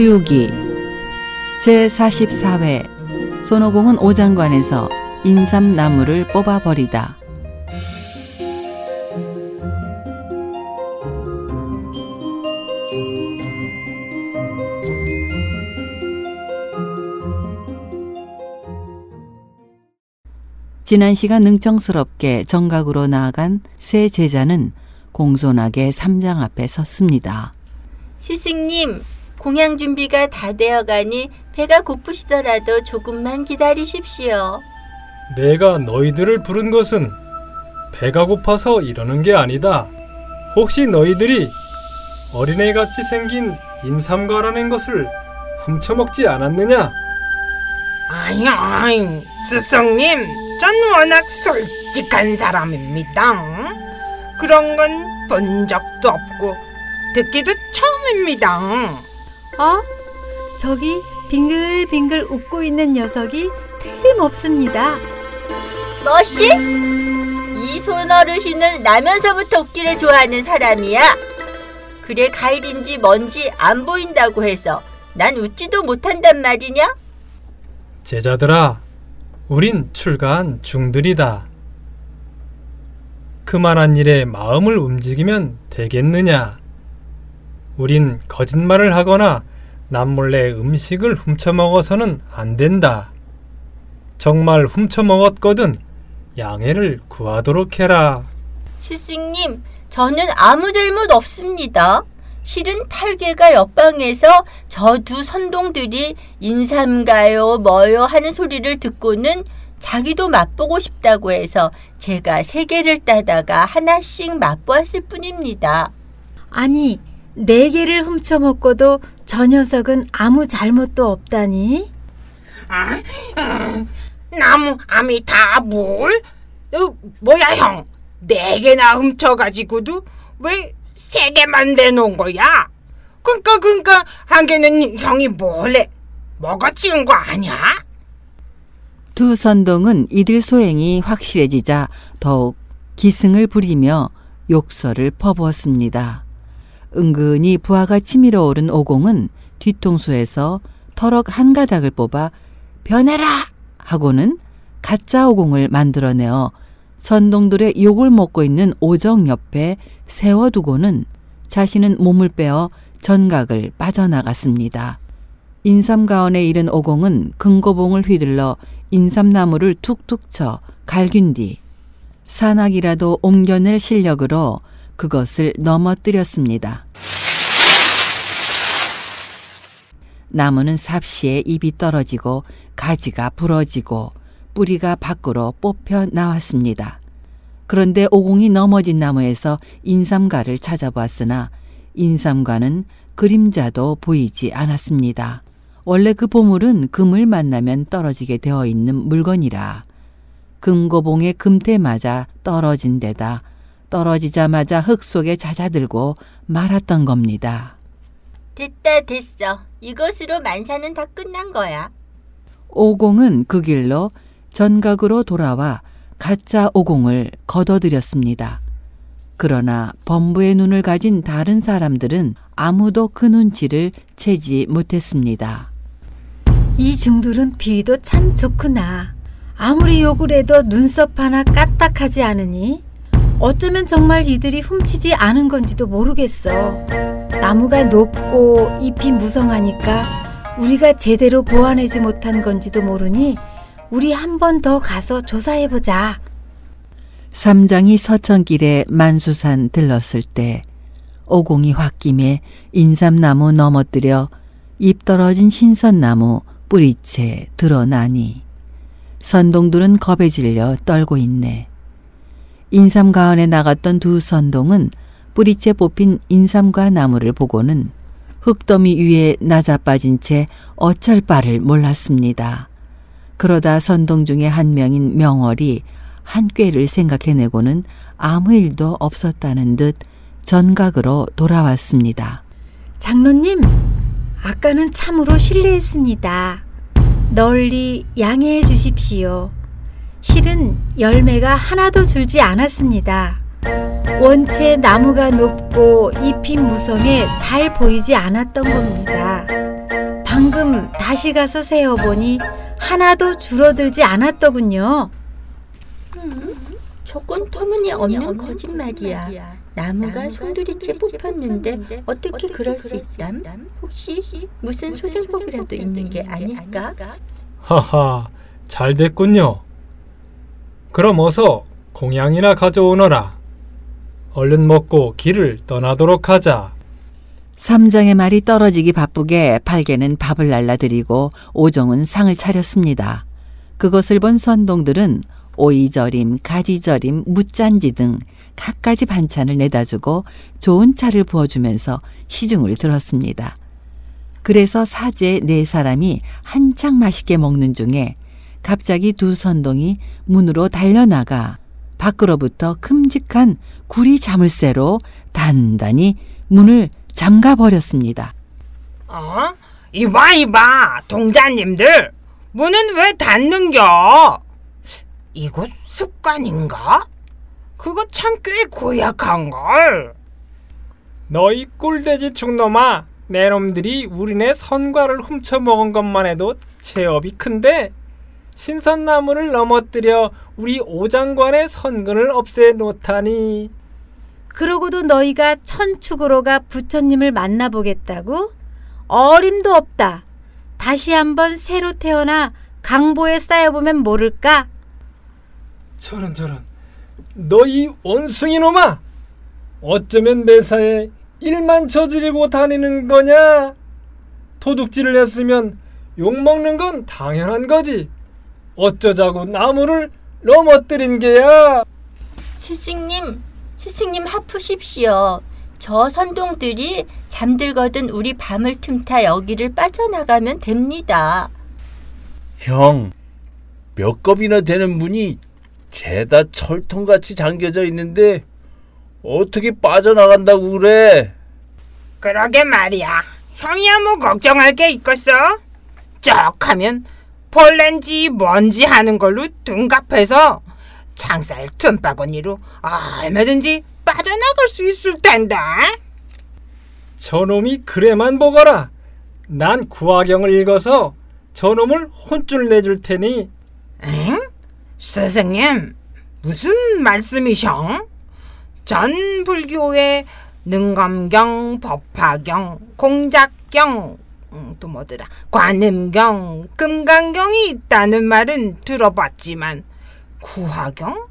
서유기 제44회 손오공은 오장관에서 인삼나무를 뽑아버리다. 지난 시간 능청스럽게 정각으로 나아간 새 제자는 공손하게 삼장 앞에 섰습니다. 스승님, 공양 준비가 다 되어가니 배가 고프시더라도 조금만 기다리십시오. 내가 너희들을 부른 것은 배가 고파서 이러는 게 아니다. 혹시 너희들이 어린애같이 생긴 인삼과라는 것을 훔쳐먹지 않았느냐? 아니, 아니, 스승님, 전 워낙 솔직한 사람입니다. 그런 건 본 적도 없고 듣기도 처음입니다. 어? 저기 빙글빙글 웃고 있는 녀석이 틀림없습니다. 뭐시? 이 손어르신은 나면서부터 웃기를 좋아하는 사람이야. 그래 가일인지 뭔지 안 보인다고 해서 난 웃지도 못한단 말이냐? 제자들아, 우린 출가한 중들이다. 그만한 일에 마음을 움직이면 되겠느냐? 우린 거짓말을 하거나 남몰래 음식을 훔쳐먹어서는 안 된다. 정말 훔쳐먹었거든 양해를 구하도록 해라. 스승님, 저는 아무 잘못 없습니다. 실은 팔개가 옆방에서 저 두 선동들이 인삼가요 뭐요 하는 소리를 듣고는 자기도 맛보고 싶다고 해서 제가 세 개를 따다가 하나씩 맛보았을 뿐입니다. 아니, 네 개를 훔쳐먹고도 저 녀석은 아무 잘못도 없다니? 아, 음, 나무 암이 다 뭘? 어, 뭐야 형? 네 개나 훔쳐가지고도 왜 세 개만 내놓은 거야? 그니까 그니까 한 개는 형이 몰래 먹어치운 거 아니야? 두 선동은 이들 소행이 확실해지자 더욱 기승을 부리며 욕설을 퍼부었습니다. 은근히 부하가 치밀어 오른 오공은 뒤통수에서 터럭 한 가닥을 뽑아 변해라 하고는 가짜 오공을 만들어내어 선동들의 욕을 먹고 있는 오정 옆에 세워두고는 자신은 몸을 빼어 전각을 빠져나갔습니다. 인삼가원에 이른 오공은 금고봉을 휘둘러 인삼나무를 툭툭 쳐 갈긴 뒤 산악이라도 옮겨낼 실력으로 그것을 넘어뜨렸습니다. 나무는 삽시에 잎이 떨어지고 가지가 부러지고 뿌리가 밖으로 뽑혀 나왔습니다. 그런데 오공이 넘어진 나무에서 인삼가를 찾아보았으나 인삼과는 그림자도 보이지 않았습니다. 원래 그 보물은 금을 만나면 떨어지게 되어 있는 물건이라 금고봉의 금태 맞아 떨어진 데다 떨어지자마자 흙 속에 잦아들고 말았던 겁니다. 됐다 됐어. 이것으로 만사는 다 끝난 거야. 오공은 그 길로 전각으로 돌아와 가짜 오공을 거둬들였습니다. 그러나 범부의 눈을 가진 다른 사람들은 아무도 그 눈치를 채지 못했습니다. 이 중들은 비도 참 좋구나. 아무리 욕을 해도 눈썹 하나 까딱하지 않으니 어쩌면 정말 이들이 훔치지 않은 건지도 모르겠어. 나무가 높고 잎이 무성하니까 우리가 제대로 보완하지 못한 건지도 모르니 우리 한 번 더 가서 조사해보자. 삼장이 서천길에 만수산 들렀을 때 오공이 홧김에 인삼나무 넘어뜨려 잎 떨어진 신선나무 뿌리채 드러나니 선동들은 겁에 질려 떨고 있네. 인삼가원에 나갔던 두 선동은 뿌리채 뽑힌 인삼과 나무를 보고는 흙더미 위에 낮아 빠진 채 어쩔 바를 몰랐습니다. 그러다 선동 중에 한 명인 명월이 한 꾀를 생각해내고는 아무 일도 없었다는 듯 전각으로 돌아왔습니다. 장로님, 아까는 참으로 실례했습니다. 널리 양해해 주십시오. 실은 열매가 하나도 줄지 않았습니다. 원체 나무가 높고 잎이 무성해 잘 보이지 않았던 겁니다. 방금 다시 가서 세어보니 하나도 줄어들지 않았더군요. 저건 터무니없는 거짓말이야. 나무가 송두리째 뽑혔는데 어떻게 그럴 수 있담? 혹시 무슨 소생법이라도 있는 게 아닐까? 하하, 잘 됐군요. 그럼 어서 공양이나 가져오너라. 얼른 먹고 길을 떠나도록 하자. 삼장의 말이 떨어지기 바쁘게 팔개는 밥을 날라드리고 오종은 상을 차렸습니다. 그것을 본 선동들은 오이절임, 가지절임, 무짠지 등 갖가지 반찬을 내다주고 좋은 차를 부어주면서 시중을 들었습니다. 그래서 사제 네 사람이 한창 맛있게 먹는 중에 갑자기 두 선동이 문으로 달려나가 밖으로부터 큼직한 구리 자물쇠로 단단히 문을 잠가 버렸습니다. 어? 이봐 이봐 동자님들 문은 왜 닫는겨? 이거 습관인가? 그거 참 꽤 고약한걸. 너희 꿀돼지 죽놈아, 내 놈들이 우리네 선과를 훔쳐먹은 것만 해도 체업이 큰데 신선나무를 넘어뜨려 우리 오장관의 선근을 없애 놓다니. 그러고도 너희가 천축으로 가 부처님을 만나보겠다고? 어림도 없다. 다시 한번 새로 태어나 강보에 쌓여보면 모를까? 저런 저런 너희 원숭이 놈아 어쩌면 매사에 일만 저지르고 다니는 거냐 도둑질을 했으면 욕먹는 건 당연한 거지 어쩌자고 나무를 넘어뜨린 게야 스승님, 스승님 하푸십시오. 저 선동들이 잠들거든 우리 밤을 틈타 여기를 빠져나가면 됩니다. 형, 몇 겁이나 되는 문이 죄다 철통같이 잠겨져 있는데 어떻게 빠져나간다고 그래? 그러게 말이야. 형이야 뭐 걱정할 게 있겠어? 쩍 하면 벌렌지 뭔지 하는 걸로 둔갑해서 창살 틈바구니로 얼마든지 빠져나갈 수 있을 텐데. 저놈이 그래만 보거라 난 구화경을 읽어서 저놈을 혼쭐 내줄 테니 응? 스승님, 무슨 말씀이셔? 전 불교에 능감경, 법화경, 공작경, 음, 또 뭐더라, 관음경, 금강경이 있다는 말은 들어봤지만 구화경?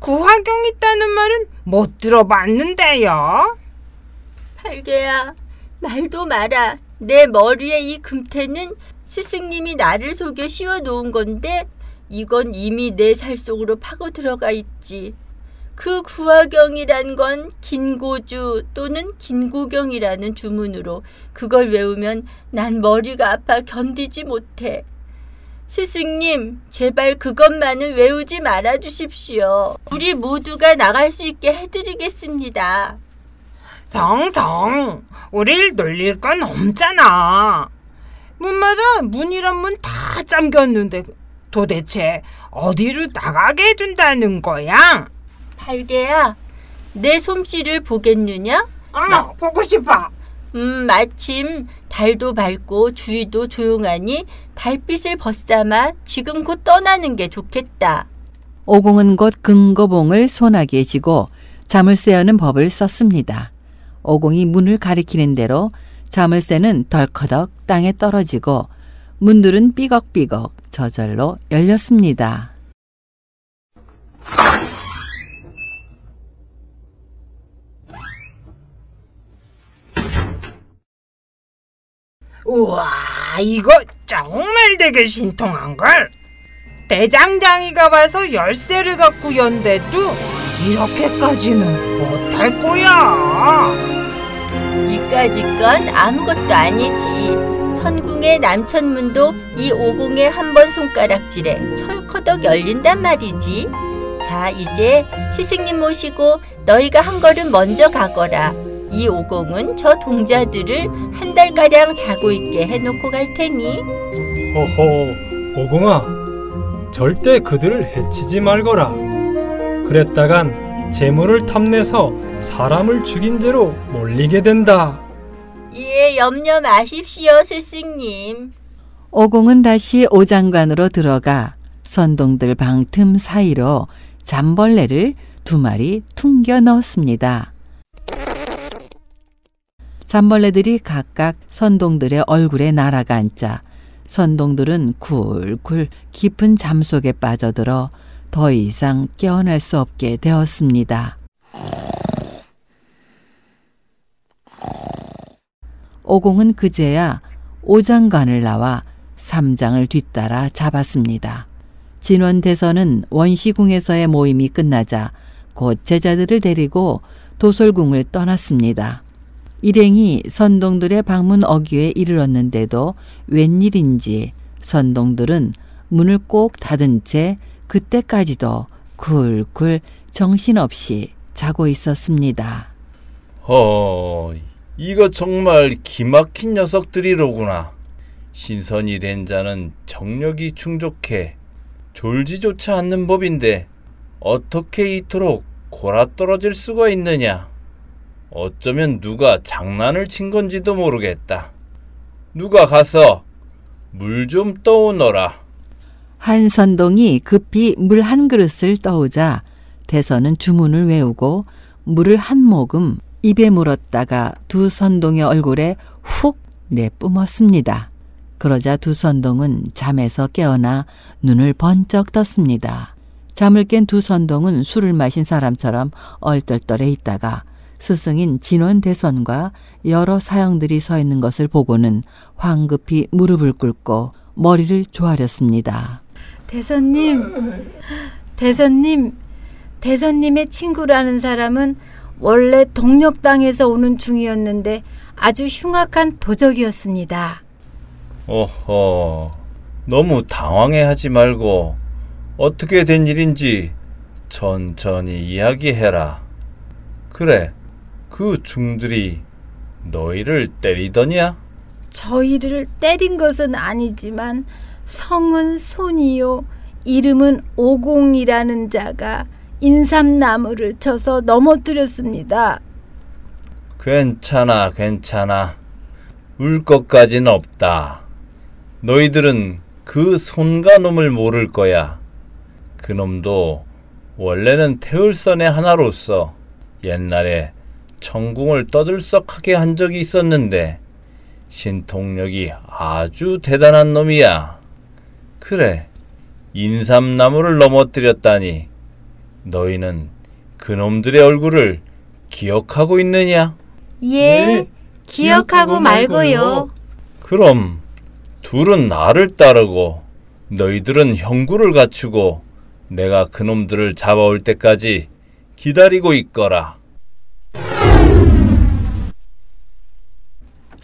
구화경 있다는 말은 못 들어봤는데요. 팔개야, 말도 마라. 내 머리에 이 금태는 스승님이 나를 속여 씌워 놓은 건데 이건 이미 내 살 속으로 파고 들어가 있지. 그 구화경이란 건 긴고주 또는 긴고경이라는 주문으로 그걸 외우면 난 머리가 아파 견디지 못해. 스승님, 제발 그것만은 외우지 말아 주십시오. 우리 모두가 나갈 수 있게 해드리겠습니다. 성성, 우릴 놀릴 건 없잖아. 문마다 문이란 문 다 잠겼는데 도대체 어디로 나가게 해준다는 거야? 팔개야, 내 솜씨를 보겠느냐? 아, 보고 싶어. 음, 마침 달도 밝고 주위도 조용하니 달빛을 벗삼아 지금 곧 떠나는 게 좋겠다. 오공은 곧 금고봉을 소나기에 지고 자물쇠여는 법을 썼습니다. 오공이 문을 가리키는 대로 자물쇠는 덜커덕 땅에 떨어지고 문들은 삐걱삐걱 저절로 열렸습니다. 우와, 이거 정말 되게 신통한걸. 대장장이가 와서 열쇠를 갖고 연대도 이렇게까지는 못할 거야. 이까짓 건 아무것도 아니지. 천궁의 남천문도 이 오공의 한번 손가락질에 철커덕 열린단 말이지. 자, 이제 스승님 모시고 너희가 한 걸음 먼저 가거라. 이 오공은 저 동자들을 한 달가량 자고 있게 해놓고 갈 테니. 호호 오공아 절대 그들을 해치지 말거라 그랬다간 재물을 탐내서 사람을 죽인 죄로 몰리게 된다 예, 염려 마십시오, 스승님. 오공은 다시 오장관으로 들어가 선동들 방틈 사이로 잠벌레를 두 마리 퉁겨 넣었습니다. 잠벌레들이 각각 선동들의 얼굴에 날아가 앉자 선동들은 굴굴 깊은 잠 속에 빠져들어 더 이상 깨어날 수 없게 되었습니다. 오공은 그제야 오장관을 나와 삼장을 뒤따라 잡았습니다. 진원대선은 원시궁에서의 모임이 끝나자 곧 제자들을 데리고 도솔궁을 떠났습니다. 일행이 선동들의 방문 어귀에 이르렀는데도 웬일인지 선동들은 문을 꼭 닫은 채 그때까지도 굴굴 정신없이 자고 있었습니다. 어, 이거 정말 기막힌 녀석들이로구나. 신선이 된 자는 정력이 충족해 졸지조차 않는 법인데 어떻게 이토록 골아떨어질 수가 있느냐. 어쩌면 누가 장난을 친 건지도 모르겠다. 누가 가서 물 좀 떠오너라. 한 선동이 급히 물 한 그릇을 떠오자 대선은 주문을 외우고 물을 한 모금 입에 물었다가 두 선동의 얼굴에 훅 내뿜었습니다. 그러자 두 선동은 잠에서 깨어나 눈을 번쩍 떴습니다. 잠을 깬 두 선동은 술을 마신 사람처럼 얼떨떨해 있다가 스승인 진원 대선과 여러 사형들이 서 있는 것을 보고는 황급히 무릎을 꿇고 머리를 조아렸습니다. 대선님, 대선님, 대선님의 친구라는 사람은 원래 동력당에서 오는 중이었는데 아주 흉악한 도적이었습니다. 어허, 너무 당황해하지 말고 어떻게 된 일인지 천천히 이야기해라. 그래, 그 중들이 너희를 때리더냐? 저희를 때린 것은 아니지만 성은 손이요 이름은 오공이라는 자가 인삼나무를 쳐서 넘어뜨렸습니다. 괜찮아, 괜찮아. 울 것까진 없다. 너희들은 그 손가 놈을 모를 거야. 그 놈도 원래는 태을선의 하나로서 옛날에 천궁을 떠들썩하게 한 적이 있었는데 신통력이 아주 대단한 놈이야. 그래, 인삼나무를 넘어뜨렸다니 너희는 그 놈들의 얼굴을 기억하고 있느냐? 예, 네, 기억하고 말고요. 그럼 둘은 나를 따르고 너희들은 형구를 갖추고 내가 그놈들을 잡아올 때까지 기다리고 있거라.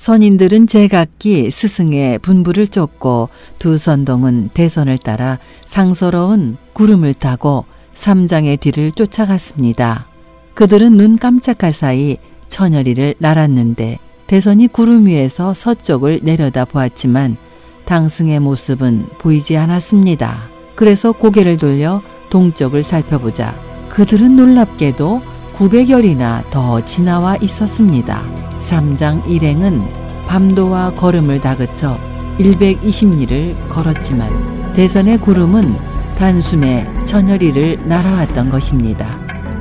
선인들은 제각기 스승의 분부를 쫓고 두 선동은 대선을 따라 상서로운 구름을 타고 삼장의 뒤를 쫓아갔습니다. 그들은 눈 깜짝할 사이 처녀리를 날았는데 대선이 구름 위에서 서쪽을 내려다 보았지만 당승의 모습은 보이지 않았습니다. 그래서 고개를 돌려 동쪽을 살펴보자 그들은 놀랍게도 900열이나 더 지나와 있었습니다. 삼장 일행은 밤도와 걸음을 다그쳐 120리를 걸었지만 대선의 구름은 단숨에 천여리를 날아왔던 것입니다.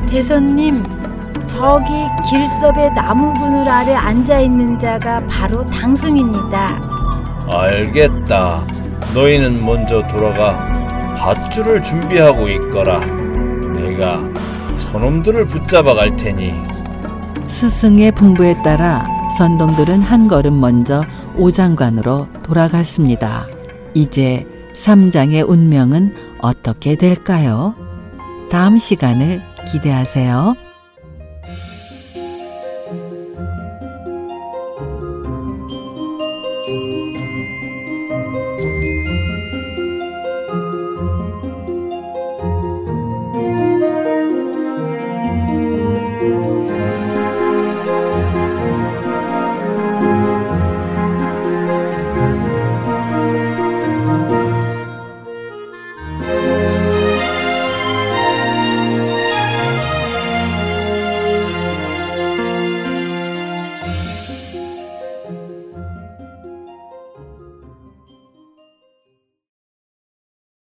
대선님, 저기 길섭의 나무 그늘 아래 앉아 있는 자가 바로 당승입니다. 알겠다. 너희는 먼저 돌아가 밧줄을 준비하고 있거라. 내가 저놈들을 붙잡아 갈 테니 스승의 분부에 따라 선동들은 한 걸음 먼저 오장관으로 돌아갔습니다. 이제 삼장의 운명은 어떻게 될까요? 다음 시간을 기대하세요.